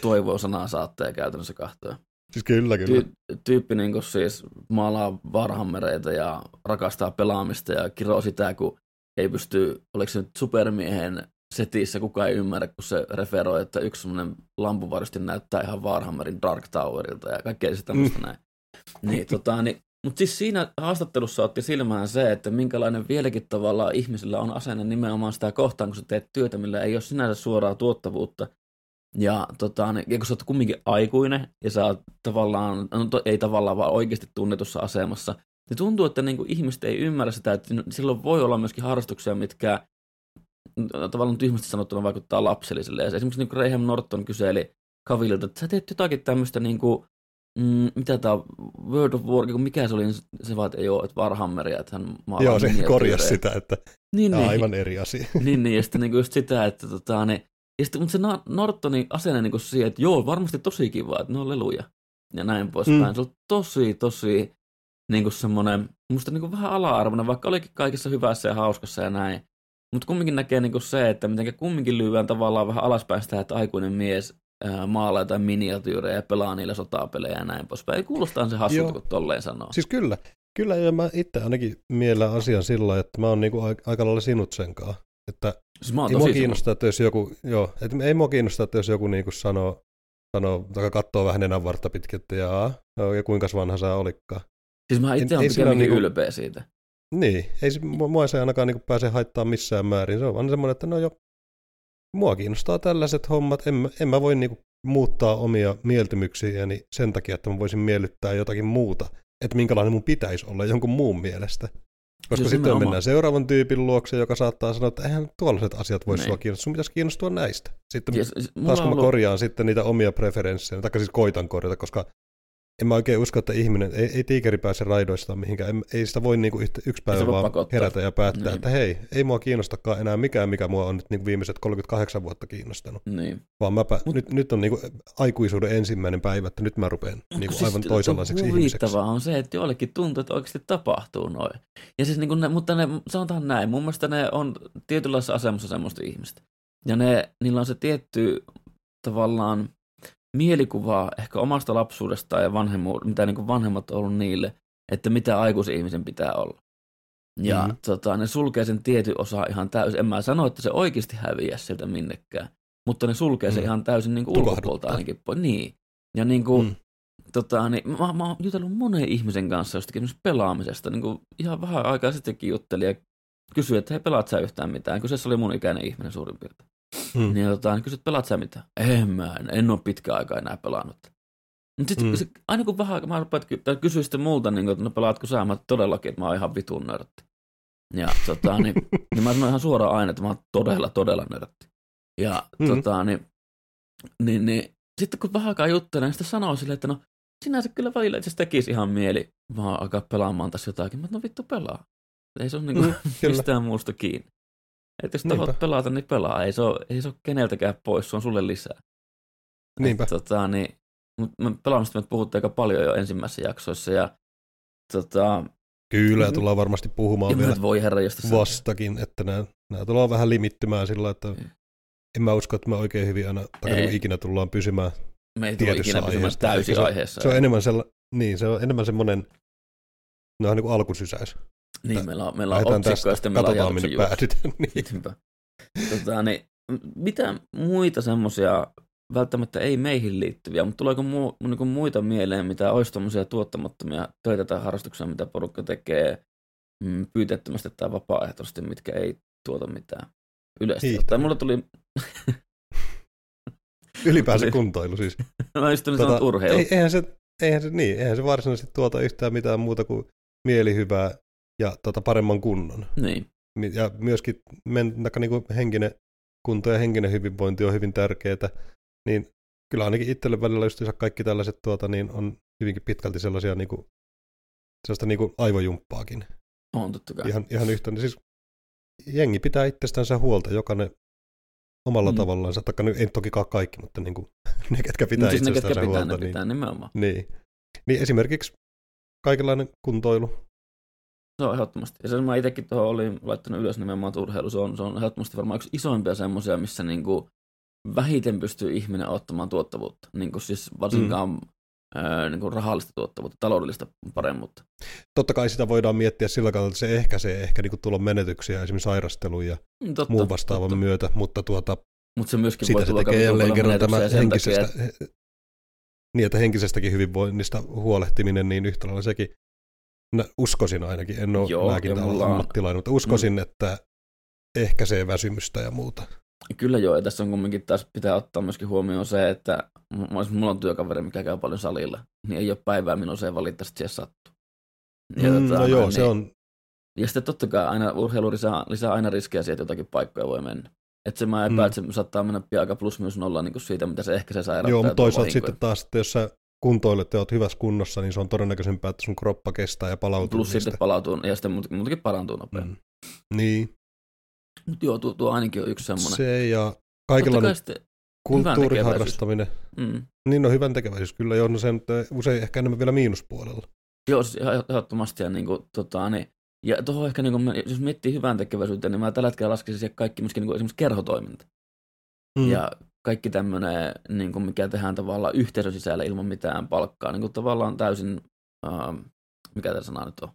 toivoo sanaa saattaa käytännössä kahtoa. Siis kyllä, kyllä. Ty- tyyppi niin kuin siis maalaa varhammereita ja rakastaa pelaamista ja kiroo sitä, kun ei pysty, oliko se nyt supermiehen setissä kukaan ei ymmärrä, kun se referoi, että yksi semmoinen lampuvarusti näyttää ihan Warhammerin Dark Towerilta ja kaikkea sitä tämmöistä mm. näin. Niin, tota, niin, mutta siis siinä haastattelussa otti silmään se, että minkälainen vieläkin tavalla ihmisillä on asenne nimenomaan sitä kohtaan, kun sä teet työtä, millä ei ole sinänsä suoraa tuottavuutta. Ja, tota, niin, ja kun sä oot kumminkin aikuinen ja sä oot tavallaan, no, to, ei tavallaan vaan oikeasti tunnetussa asemassa, niin tuntuu, että niin kuin ihmiset ei ymmärrä sitä, että silloin voi olla myöskin harrastuksia, mitkä tavallaan tyhmästi sanottuna vaikuttaa lapselliselle. Ja esimerkiksi niin Graham Norton kyseli Kavillilta, että sä teet jotakin tämmöistä niin kuin, mm, mitä tämä World of War, kun mikä se oli, niin se vaan, että ei ole, että Warhammeria, että hän maalaa Joo, se korjasi sitä, että niin, niin, aivan eri asia. niin, niin, ja sitten niin just sitä, että tota, ne, ja sitten, mutta se Nortonin asenne niin kuin siihen, että joo, varmasti tosi kiva, että ne on leluja. Ja näin poispäin. Mm. Se on tosi, tosi niin kuin semmoinen, musta niin kuin vähän ala-arvoinen, vaikka olikin kaikessa hyvässä ja hauskassa ja näin. Mutta kumminkin näkee niinku se, että miten kumminkin lyödään tavallaan vähän alaspäin sitä, että aikuinen mies maalaa jotain miniatyyrejä ja pelaa niillä sotapelejä ja näin poispäin. Kuulostaa se hassulta, kun tolleen sanoo. Siis kyllä. Kyllä, ja mä itse ainakin mielellä asian sillä että mä oon niinku aika lailla sinut sen kanssa. Että siis ei mua kiinnostaa, että jos joku, joo, että ei mua kiinnostaa, että jos joku niinku sanoo, sanoo tai katsoo vähän nenänvartta pitkin, että jaa, ja kuinka vanha sä olikkaan. Siis mä itse olen pikemminkin niinku, ylpeä siitä. Niin, ei se, mua se ainakaan niin pääse haittaa missään määrin. Se on vaan semmoinen, että no jo, mua kiinnostaa tällaiset hommat. En, en mä voi niin muuttaa omia mieltymyksiäni sen takia, että mä voisin miellyttää jotakin muuta. Että minkälainen mun pitäisi olla jonkun muun mielestä. Koska sitten oma... mennään seuraavan tyypin luokse, joka saattaa sanoa, että eihän tuollaiset asiat voi niin. sua kiinnostaa, sun pitäisi kiinnostua näistä. Sitten yes, taas kun mä ollut... korjaan sitten niitä omia preferenssejä, tai siis koitan korjata, koska en mä oikein usko, että ihminen, ei, ei tiikeri pääse raidoistaan mihinkään, ei, ei sitä voi niinku yksi päivä vaan pakottaa. herätä ja päättää, niin. että hei, ei mua kiinnostakaan enää mikään, mikä mua on nyt niinku viimeiset 38 vuotta kiinnostanut. Niin. Vaan mäpä, Mut, nyt, nyt on niinku aikuisuuden ensimmäinen päivä, että nyt mä rupean niinku siis aivan toisenlaiseksi ihmiseksi. on se, että joillekin tuntuu, että oikeasti tapahtuu noin. Ja siis niinku ne, mutta ne, sanotaan näin, mun mielestä ne on tietynlaisessa asemassa semmoista ihmistä. Ja ne, niillä on se tietty tavallaan mielikuvaa ehkä omasta lapsuudestaan ja vanhemmu, mitä niin kuin vanhemmat on ollut niille, että mitä aikuisen ihmisen pitää olla. Ja mm-hmm. tota, ne sulkee sen tietyn osa ihan täysin. En mä sano, että se oikeasti häviää sieltä minnekään, mutta ne sulkee mm. sen ihan täysin niin kuin ulkopuolta ainakin. Niin. Ja niin kuin, mm. tota, niin, mä, mä oon jutellut monen ihmisen kanssa jostakin pelaamisesta. Niin kuin ihan vähän aikaa sittenkin juttelin ja kysyin, että hei, pelaat sä yhtään mitään? Kyseessä oli mun ikäinen ihminen suurin piirtein. Hmm. Niin tota, niin kysyt, pelaat sä mitä? En mä, en, en ole pitkä aikaa enää pelannut. Mutta sitten Mm. mm. aina kun vähän, mä rupeat kysyä sitten multa, niin kuin, että no pelaatko sä, mä todellakin, että mä oon ihan vitun nörtti. Ja tota, niin, niin mä sanoin ihan suoraan aina, että mä oon todella, todella nörtti. Ja Mm. mm. tota, niin, niin, niin, sitten kun vähän aikaa juttelen, niin sitten sanoo silleen, että no sinänsä kyllä välillä itse tekisi ihan mieli vaan alkaa pelaamaan tässä jotakin. Mä että no vittu pelaa. Ei se ole niinku Mm, mistään muusta kiinni. Että jos tahot pelata, niin pelaa. Ei se ole, ei se ole keneltäkään pois, se on sulle lisää. Niinpä. Et, tota, niin, mut me pelaamista me puhuttiin aika paljon jo ensimmäisissä jaksoissa. Ja, tota, Kyllä, ja Mhm. tullaan varmasti puhumaan ja vielä voi herra josta vastakin, että nämä, nämä tullaan vähän limittymään sillä, että Mm. en mä usko, että me oikein hyvin aina, tai Ei. niin ikinä tullaan pysymään. Me ei tule ikinä pysymään täysin Se aiheessa. Se on enemmän, sella, niin, se on enemmän semmoinen, no niin kuin alkusysäys. Niin, meillä on, meillä on otsikko tästä, ja sitten meillä on katsotaan minne päädytään. niin. Tota, niin, mitä muita semmoisia, välttämättä ei meihin liittyviä, mutta tuleeko mu, niin muita mieleen, mitä olisi tommosia tuottamattomia töitä tai harrastuksia, mitä porukka tekee mm, pyytettömästi tai vapaaehtoisesti, mitkä ei tuota mitään yleisesti. Tai mulla tuli, Ylipäänsä kuntoilu siis. mä just tulin tota, urheilu. ei, eihän, se, eihän, se, niin, eihän se varsinaisesti tuota yhtään mitään muuta kuin mielihyvää ja tota paremman kunnon. Niin, Ja myöskin men, niin kuin henkinen kunto ja henkinen hyvinvointi on hyvin tärkeää, niin kyllä ainakin itselle välillä just kaikki tällaiset tuota, niin on hyvinkin pitkälti sellaisia niin kuin, sellaista niin kuin aivojumppaakin. on totta kai. Ihan, ihan yhtä, niin siis jengi pitää itsestänsä huolta, jokainen omalla mm. Tavallaan, taikka nyt ei tokikaan kaikki, mutta niin kuin, ne, ketkä pitää Mutta siis ne, ketkä itsestänsä pitää, huolta. ne pitää nimenomaan. Niin, niin. niin esimerkiksi kaikenlainen kuntoilu. Se on ehdottomasti. Ja sen mä itsekin tuohon olin laittanut ylös nimenomaan että urheilu. Se on, se on ehdottomasti varmaan yksi isoimpia semmoisia, missä niinku vähiten pystyy ihminen ottamaan tuottavuutta. Niinku siis varsinkaan mm. ää, niinku rahallista tuottavuutta, taloudellista paremmuutta. Totta kai sitä voidaan miettiä sillä kannalta, että se ehkäisee ehkä niin tulon menetyksiä, esimerkiksi sairastelun ja Mm, Totta, muun vastaavan totta. myötä, mutta tuota, Mutta se myöskin sitä voi se tulla tekee jälleen kerran tämä henkisestä, takia, että- niin, että henkisestäkin hyvinvoinnista huolehtiminen, niin yhtä lailla sekin, no, uskoisin ainakin, en ole Joo, lääkintä ja mulla on- ammattilainen, mutta uskoisin, mm. että ehkäisee väsymystä ja muuta. Kyllä joo, ja tässä on kumminkin taas pitää ottaa myöskin huomioon se, että mulla on työkaveri, mikä käy paljon salilla, niin ei ole päivää minun se valitettavasti siihen sattuu. Ja Mm, tota, no joo, noin, se on, Ja sitten totta kai aina urheilu lisää, lisää aina riskejä siitä, että jotakin paikkoja voi mennä. Että se mä epäilen, että se saattaa mennä pian aika plus minus nolla niin kuin siitä, mitä se ehkä se sairauttaa. joo, mutta toisaalta sitten taas, että jos sä kuntoilet ja oot hyvässä kunnossa, niin se on todennäköisempää, että sun kroppa kestää ja palautuu Plus niistä. sitten palautuu, ja sitten muut- muutakin parantuu nopeammin. Mm. Niin, Mutta joo, tuo, tuo ainakin on yksi semmoinen. se ja Totta kaikenlainen kai sitten, hyvän kulttuuriharrastaminen. mm, Niin on hyvän tekeväisyys, kyllä joo, no se nyt usein ehkä enemmän vielä miinuspuolella. joo, siis ihan ehdottomasti. Ja, niin kuin, tota, niin, ja tuohon ehkä, niin kuin, jos miettii hyvän tekeväisyyttä, niin mä tällä hetkellä laskisin siihen kaikki myöskin niin kuin esimerkiksi kerhotoiminta. Mm. Ja kaikki tämmöinen, niin kuin mikä tehdään tavallaan yhteisön sisällä ilman mitään palkkaa, niin kuin tavallaan täysin, ähm, mikä tämä sana nyt on,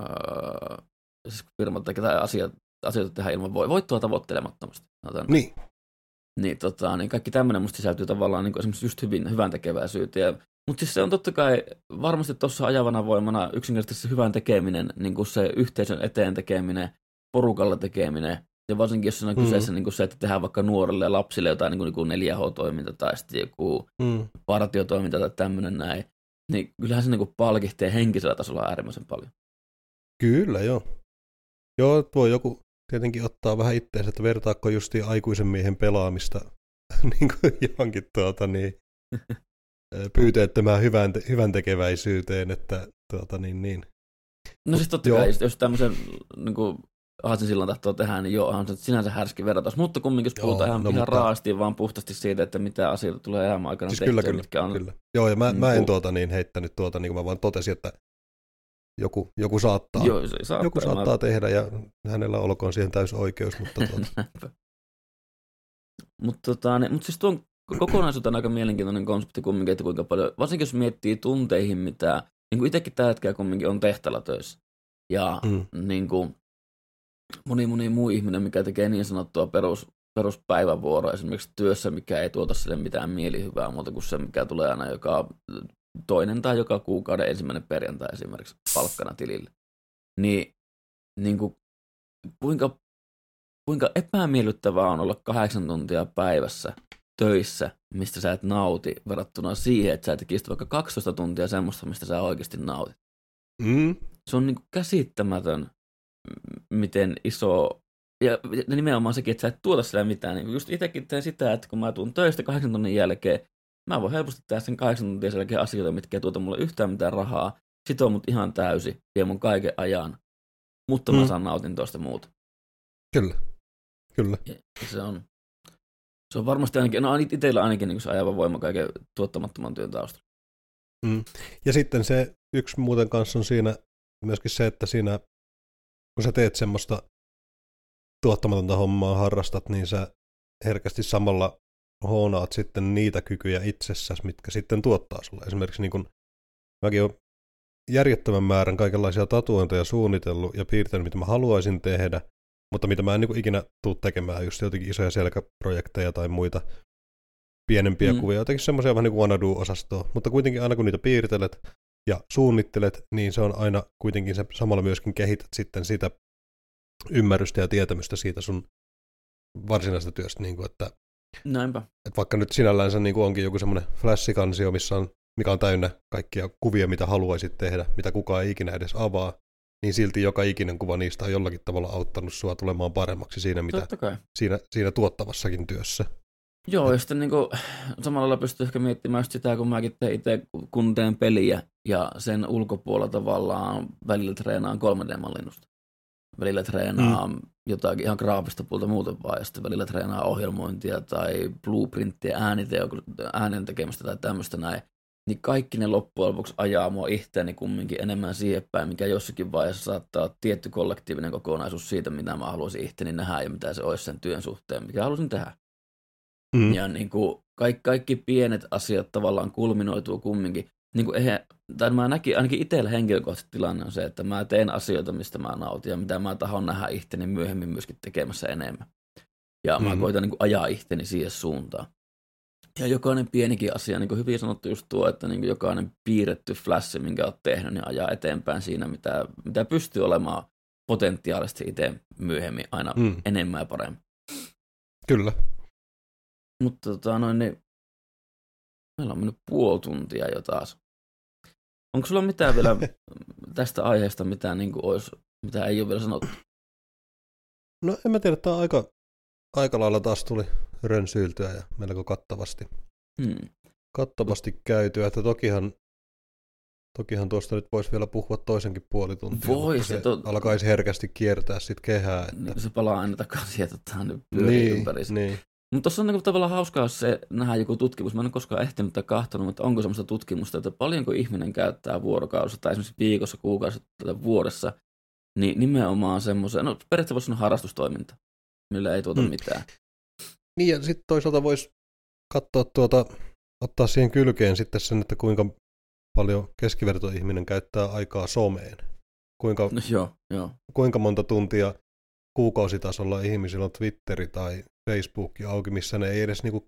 äh, siis firmat tekee asiat, asioita tehdään ilman voi, voittoa tavoittelemattomasti. sanotaan. Niin, Niin, tota, niin kaikki tämmöinen musta sisältyy tavallaan niin kuin esimerkiksi just hyvin, hyvän tekeväisyyteen. Mutta siis se on totta kai varmasti tuossa ajavana voimana yksinkertaisesti se hyvän tekeminen, niin kuin se yhteisön eteen tekeminen, porukalla tekeminen, ja varsinkin jos on Mm. kyseessä niin kuin se, että tehdään vaikka nuorille ja lapsille jotain niin kuin, niin kuin 4H-toiminta tai sitten joku mm. partiotoiminta tai tämmöinen näin, niin kyllähän se niin kuin palkihtee henkisellä tasolla äärimmäisen paljon. kyllä joo. Joo, voi joku tietenkin ottaa vähän itteensä, että vertaako justi aikuisen miehen pelaamista niin kuin johonkin tuota, niin, pyyteettömään hyvän, te- hyvän tekeväisyyteen, että tuota, niin, niin. No siis totta Joo. kai, jos tämmöisen niin kuin, Haatsin silloin tahtoo tehdä, niin joo, on se sinänsä härski verrataan. Mutta kumminkin, jos Joo, puhutaan ihan, no ihan mutta- raasti, vaan puhtaasti siitä, että mitä asioita tulee elämän aikana Siis tehtyä, kyllä, kyllä, mitkä on kyllä. Joo, ja mä, Mm, mä en tuota niin heittänyt tuota, niin kuin mä vaan totesin, että joku, joku saattaa, Joo, se saattaa. joku saattaa tehdä ja hänellä olkoon siihen täysi oikeus, mutta tuota, Mutta tota, niin, mut siis tuon kokonaisuutena aika mielenkiintoinen konsepti kumminkin, että kuinka paljon, varsinkin jos miettii tunteihin, mitä, niin kuin itsekin tällä hetkellä kumminkin on tehtävällä töissä. Ja mm, niin kuin moni moni muu ihminen, mikä tekee niin sanottua perus, peruspäivävuoroa esimerkiksi työssä, mikä ei tuota sille mitään mielihyvää muuta kuin se, mikä tulee aina joka toinen tai joka kuukauden ensimmäinen perjantai esimerkiksi palkkana tilille. Niin, niin kuin, kuinka, kuinka epämiellyttävää on olla kahdeksan tuntia päivässä töissä, mistä sä et nauti, verrattuna siihen, että sä tekisit vaikka 12 tuntia semmoista, mistä sä oikeasti nautit. Mm. Se on niin kuin käsittämätön, miten iso, ja nimenomaan sekin, että sä et tuota sillä mitään. Niin just itsekin teen sitä, että kun mä tuun töistä kahdeksan tunnin jälkeen, mä voin helposti tehdä sen kahdeksan tuntia sen jälkeen asioita, mitkä ei tuota mulle yhtään mitään rahaa, sitoo mut ihan täysi, vie mun kaiken ajan, mutta mä Mm. saan nautin tuosta muuta. Kyllä. Kyllä. Ja se on, se on varmasti ainakin, no itsellä ainakin niin se ajava voima kaiken tuottamattoman työn taustalla. Ja sitten se yksi muuten kanssa on siinä myöskin se, että siinä kun sä teet semmoista tuottamatonta hommaa harrastat, niin sä herkästi samalla hoonaat sitten niitä kykyjä itsessäsi, mitkä sitten tuottaa sulle. Esimerkiksi niin kun, mäkin olen järjettömän määrän kaikenlaisia tatuointeja suunnitellut ja piirtänyt, mitä mä haluaisin tehdä, mutta mitä mä en niin ikinä tuu tekemään, just jotenkin isoja selkäprojekteja tai muita pienempiä Mm. kuvia, jotenkin semmoisia vähän niin kuin wanna do-osastoa, mutta kuitenkin aina kun niitä piirtelet ja suunnittelet, niin se on aina kuitenkin se samalla myöskin kehität sitten sitä ymmärrystä ja tietämystä siitä sun varsinaisesta työstä, niin kuin, että, Näinpä. että vaikka nyt sinällänsä niin kuin onkin joku semmoinen flashikansio, missä on, mikä on täynnä kaikkia kuvia, mitä haluaisit tehdä, mitä kukaan ei ikinä edes avaa, niin silti joka ikinen kuva niistä on jollakin tavalla auttanut sua tulemaan paremmaksi siinä, mitä siinä, siinä tuottavassakin työssä. Joo, ja sitten niin kuin, samalla lailla pystyy ehkä miettimään sitä, kun mäkin teen itse, kun teen peliä, ja sen ulkopuolella tavallaan välillä treenaan 3D-mallinnusta. Välillä treenaa mm. jotakin ihan graafista puolta muuten vaan, ja sitten välillä treenaa ohjelmointia tai blueprinttiä, ääniteo, äänen tekemistä tai tämmöistä näin. Niin kaikki ne loppujen lopuksi ajaa mua itteeni kumminkin enemmän siihen päin, mikä jossakin vaiheessa saattaa olla tietty kollektiivinen kokonaisuus siitä, mitä mä haluaisin itteni nähdä ja mitä se olisi sen työn suhteen, mikä haluaisin tehdä. Mm. Ja niin kuin kaikki, kaikki pienet asiat tavallaan kulminoituu kumminkin. Niin kuin eihän, tai mä näkin, ainakin itsellä henkilökohtaisesti tilanne on se, että mä teen asioita, mistä mä nautin ja mitä mä tahon nähdä itteni myöhemmin myöskin tekemässä enemmän. Ja mä Mhm. koitan niin kuin ajaa itteni siihen suuntaan. Ja jokainen pienikin asia, niin kuin hyvin sanottu just tuo, että niin kuin jokainen piirretty flash, minkä oot tehnyt, niin ajaa eteenpäin siinä, mitä, mitä pystyy olemaan potentiaalisesti itse myöhemmin aina Mm. enemmän ja paremmin. Kyllä. Mutta tota noin, niin meillä on mennyt puoli tuntia jo taas. Onko sulla mitään vielä tästä aiheesta, mitä, niin kuin olisi, mitä ei ole vielä sanottu? No en mä tiedä, tämä aika, aika lailla taas tuli rönsyiltyä ja melko kattavasti, Hmm. kattavasti käytyä, että tokihan, tokihan tuosta nyt voisi vielä puhua toisenkin puoli tuntia, Vois, mutta se ja to- alkaisi herkästi kiertää sitten kehää. Että... Niin, se palaa aina takaisin, että tämä nyt pyörii niin, ympäri. niin. Mutta tuossa on niin tavallaan hauskaa, se nähdään joku tutkimus. Mä en ole koskaan ehtinyt tai kahtonut, mutta onko semmoista tutkimusta, että paljonko ihminen käyttää vuorokaudessa tai esimerkiksi viikossa, kuukaudessa tai vuodessa, niin nimenomaan semmoisen, no periaatteessa voisi sanoa harrastustoiminta, millä ei tuota Mm. mitään. Niin ja sitten toisaalta voisi katsoa tuota, ottaa siihen kylkeen sitten sen, että kuinka paljon keskivertoihminen käyttää aikaa someen. Kuinka, No, joo, joo. kuinka monta tuntia kuukausitasolla ihmisillä on Twitteri tai Facebook auki, missä ne ei edes niinku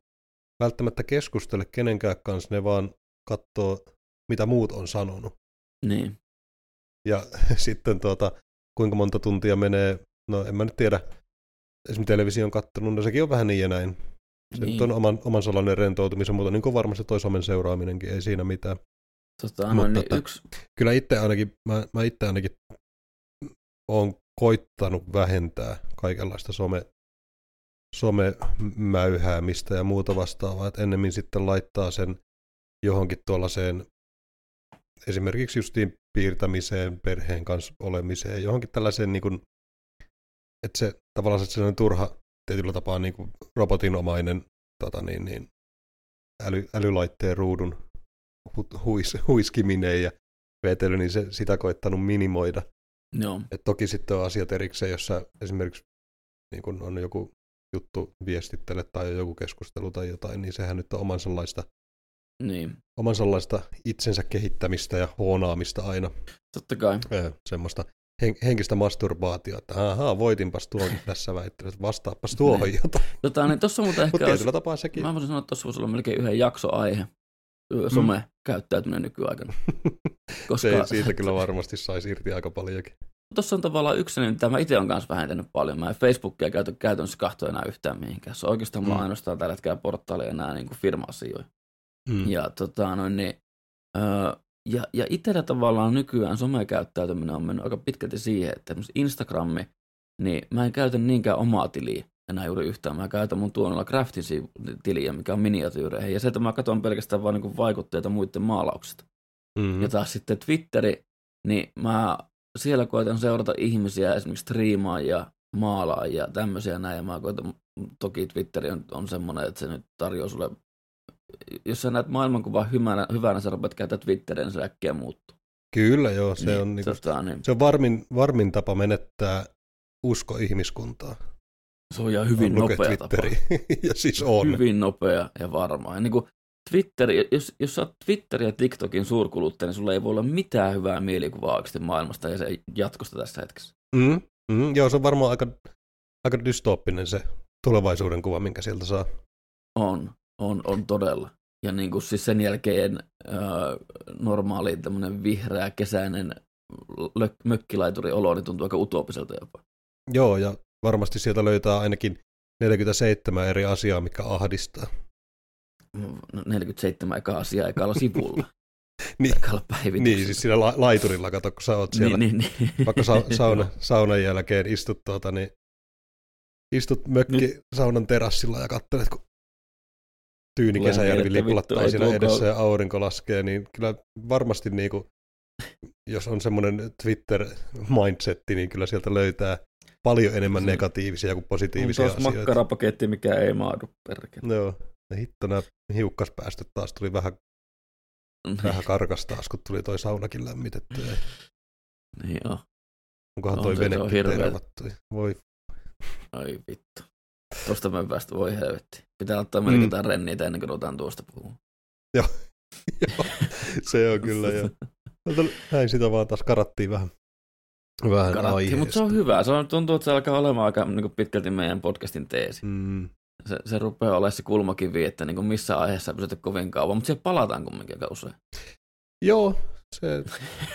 välttämättä keskustele kenenkään kanssa, ne vaan katsoo, mitä muut on sanonut. Niin. Ja sitten tuota, kuinka monta tuntia menee, no en mä nyt tiedä, esimerkiksi television kattelun, no sekin on vähän niin ja näin. Se niin. niin. on oman, oman sellainen rentoutumisen, mutta niin kuin varmasti toi somen seuraaminenkin, ei siinä mitään. Tota, Mutta no, niin että- yksi, Kyllä itse ainakin, mä, mä itse ainakin olen koittanut vähentää kaikenlaista some, somemäyhäämistä ja muuta vastaavaa, että ennemmin sitten laittaa sen johonkin tuollaiseen esimerkiksi justiin piirtämiseen, perheen kanssa olemiseen, johonkin tällaiseen niin kuin, että se tavallaan se sellainen turha tietyllä tapaa niin kuin robotinomainen tota niin, niin, äly, älylaitteen ruudun hu- huis, huiskiminen ja vetely, niin se, sitä koittanut minimoida. Joo, Et toki sitten on asiat erikseen, jossa esimerkiksi niin kun on joku juttu viestittele tai joku keskustelu tai jotain, niin sehän nyt on oman sellaista, niin. oman sellaista itsensä kehittämistä ja huonaamista aina. Totta kai. Öö, semmoista hen- henkistä masturbaatiota, että ahaa, voitinpas tuonkin tässä väittelyssä, että vastaappas tuohon Niin. jotain. Tota, niin tossa muuten Mutta ehkä olisi, tapaa sekin. mä voisin sanoa, että tossa voisi olla melkein yhden jaksoaihe. Some-käyttäytyminen nykyaikana. se, siitä kyllä varmasti saisi irti aika paljonkin. Tuossa on tavallaan yksi, mitä mä itse olen kanssa vähentänyt paljon. Mä en Facebookia käytä käytännössä kahtoa enää yhtään mihinkään. Se on oikeastaan mm. mulla ainoastaan tällä hetkellä portaali enää niin kuin firma-asioita. Mm. Ja, tota, noin, niin, öö, ja, ja itsellä tavallaan nykyään somekäyttäytyminen on mennyt aika pitkälti siihen, että Instagrammi, niin mä en käytä niinkään omaa tiliä enää juuri yhtään. Mä käytän mun tuonella Craftin tiliä, mikä on miniatyyreihin. Ja se, että mä katson pelkästään vain niin vaikutteita muiden maalauksista. Mm-hmm. Ja taas sitten Twitteri, niin mä siellä koitan seurata ihmisiä, esimerkiksi striimaajia, maalaajia, tämmöisiä näin. Ja mä koitan, toki Twitteri on, on semmoinen, että se nyt tarjoaa sulle, jos sä näet maailmankuvan hyvänä, hyvänä sä rupeat käyttää Twitteriä, niin se äkkiä muuttuu. Kyllä joo, se, niin, on, niinku, tota, niin. se on varmin, varmin tapa menettää usko ihmiskuntaa. Se on ja hyvin nopea Twitteri. tapa. ja siis on. Hyvin nopea ja varma. Ja niin kuin Twitter, jos, jos sä oot Twitter ja TikTokin suurkuluttaja, niin sulla ei voi olla mitään hyvää mielikuvaa oikeasti maailmasta ja se jatkosta tässä hetkessä. Mm, mm, joo, se on varmaan aika, aika dystooppinen se tulevaisuuden kuva, minkä sieltä saa. On, on, on todella. Ja niin kuin siis sen jälkeen äh, normaali tämmöinen vihreä kesäinen mökkilaituri olo niin tuntuu aika utopiselta jopa. Joo, ja varmasti sieltä löytää ainakin 47 eri asiaa, mikä ahdistaa. 47 no, eka asiaa ekalla sivulla. niin, niin, siis siinä la- laiturilla, kato, kun sä oot niin, siellä, niin, niin, niin. vaikka sa- sauna, saunan jälkeen istut, tuota, niin, istut mökki Nyt. saunan terassilla ja katselet, kun Tyyni Kesäjärvi liplattaa siinä edessä ja aurinko laskee, niin kyllä varmasti niin kuin, jos on semmoinen Twitter-mindsetti, niin kyllä sieltä löytää paljon enemmän negatiivisia kuin positiivisia asioita. makkarapaketti, mikä ei maadu perkele. Joo. Ja hitto, nämä hiukkaspäästöt taas tuli vähän, niin. vähän karkas taas, kun tuli toi saunakin lämmitetty. Niin joo. Onkohan toi vene tervattu? Voi. Ai vittu. Tuosta me päästä voi helvetti. Pitää ottaa melkein mm. jotain renniitä ennen kuin ruvetaan tuosta puhumaan. Joo. joo. se on kyllä jo. Näin sitä vaan taas karattiin vähän. Vähän Karattiin, mutta se on hyvä. Se on, tuntuu, että se alkaa olemaan aika niin pitkälti meidän podcastin teesi. Mm se, se rupeaa olemaan se kulmakivi, että niin kuin missä aiheessa pysytä kovin kauan, mutta siihen palataan kumminkin aika usein. Joo, se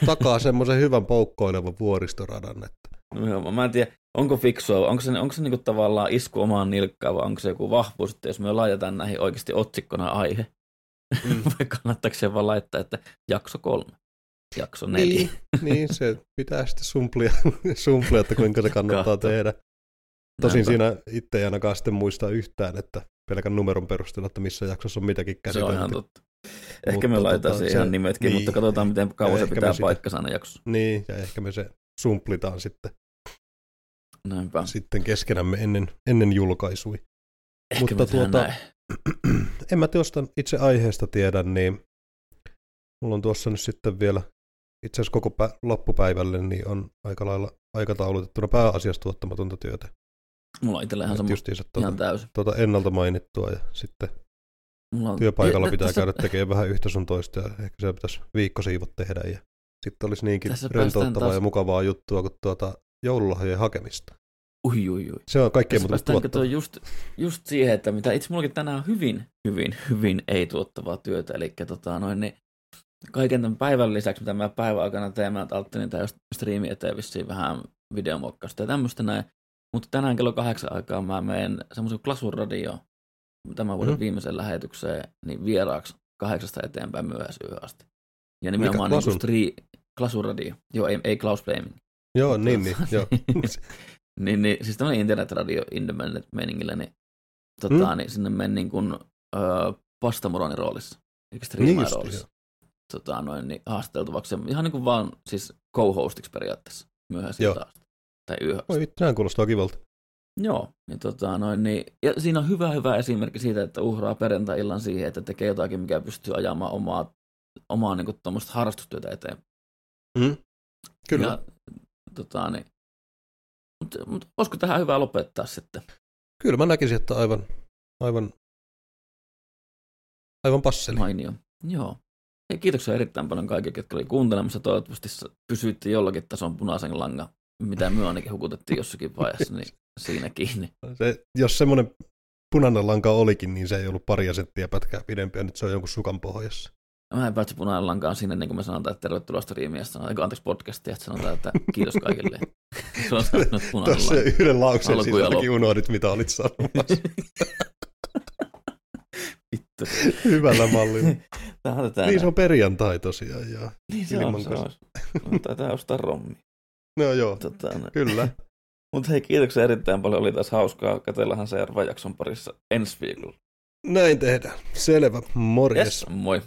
takaa semmoisen hyvän poukkoilevan vuoristoradan. Että... No joo, mä en tiedä, onko fiksua, onko se, onko se niin kuin tavallaan isku omaan nilkkaan vai onko se joku vahvuus, että jos me laitetaan näihin oikeasti otsikkona aihe, mm. vai kannattaako se vaan laittaa, että jakso kolme, jakso neljä. Niin, niin se pitää sitten sumplia, sumplia, että kuinka se kannattaa Kahto. tehdä. Tosin Näinpä. siinä itse ei ainakaan sitten muista yhtään, että pelkän numeron perusteella, että missä jaksossa on mitäkin käsitelty. Se on ihan totta. Ehkä mutta, me laitetaan tota, ihan nimetkin, niin, mutta katsotaan, miten kauan se pitää paikkansa aina jaksossa. Niin, ja ehkä me se sumplitaan sitten, Näinpä. sitten keskenämme ennen, ennen julkaisui. Ehkä mutta tuota, en mä tuosta itse aiheesta tiedä, niin mulla on tuossa nyt sitten vielä itse asiassa koko pä- loppupäivälle niin on aika lailla aikataulutettuna pääasiassa tuottamatonta työtä. Mulla on itsellä ihan sama, tuota, ihan täysin. Tuota ennalta mainittua ja sitten Mulla on... työpaikalla pitää tässä... käydä tekemään vähän yhtä sun toista ja ehkä se pitäisi viikkosiivot tehdä ja sitten olisi niinkin tässä rentouttavaa taas... ja mukavaa juttua kuin tuota joululahjojen hakemista. Ui, ui, ui. Se on kaikkein muuta tuottavaa. just, just siihen, että mitä itse mullakin tänään on hyvin, hyvin, hyvin ei-tuottavaa työtä, eli tota, noin, niin kaiken tämän päivän lisäksi, mitä mä päivän aikana teen, mä ajattelin tämä striimi eteen vissiin vähän videomokkausta ja tämmöistä näin. Mutta tänään kello kahdeksan aikaa mä menen semmoisen Radio tämän vuoden mm. viimeisen lähetykseen niin vieraaksi kahdeksasta eteenpäin myöhäisyyön asti. Ja nimenomaan Mikä, niin stri... Radio. Joo, ei, ei Klaus Flaming. Joo, niin, niin, joo. niin, niin, siis tämmöinen internetradio independent meningillä, niin, tota, mm. niin sinne menen niin kuin Pastamoronin roolissa, striimaa roolissa. Tota, noin, niin haasteltuvaksi, ihan niin kuin vaan siis co-hostiksi periaatteessa myöhäisyyön asti tai yöhöstä. Oi vittu, kuulostaa kivalta. Joo, niin, tota, noin, niin, ja siinä on hyvä hyvä esimerkki siitä, että uhraa perjantai-illan siihen, että tekee jotakin, mikä pystyy ajamaan omaa, omaa niin kuin, harrastustyötä eteen. Mm, kyllä. Ja, tota, niin, mutta, mutta olisiko tähän hyvä lopettaa sitten? Kyllä mä näkisin, että aivan, aivan, aivan passeli. Mainio. Joo. Ja kiitoksia erittäin paljon kaikille, jotka oli kuuntelemassa. Toivottavasti pysyitte jollakin tason punaisen langan mitä me ainakin hukutettiin jossakin vaiheessa, niin siinä kiinni. Se, jos semmoinen punainen lanka olikin, niin se ei ollut paria senttiä pätkää pidempiä, nyt se on jonkun sukan pohjassa. Mä en pääse punainen lankaan sinne, niin kuin me sanotaan, että tervetuloa striimiin, ja sanotaan, anteeksi podcastia, että sanotaan, että kiitos kaikille. Se on sanonut punainen Tuossa yhden lauseen Alku siis ja unohdit, mitä olit sanomassa. Vittu. Hyvällä mallilla. Tämä on tätä niin se on perjantai tosiaan. Ja... Niin se on, se on. No, Taitaa ostaa rommi. No joo, Tota, no. kyllä. Mutta hei, kiitoksia erittäin paljon. Oli taas hauskaa. Katellahan seuraavan jakson parissa ensi viikolla. Näin tehdään. Selvä. Morjes. Yes, moi.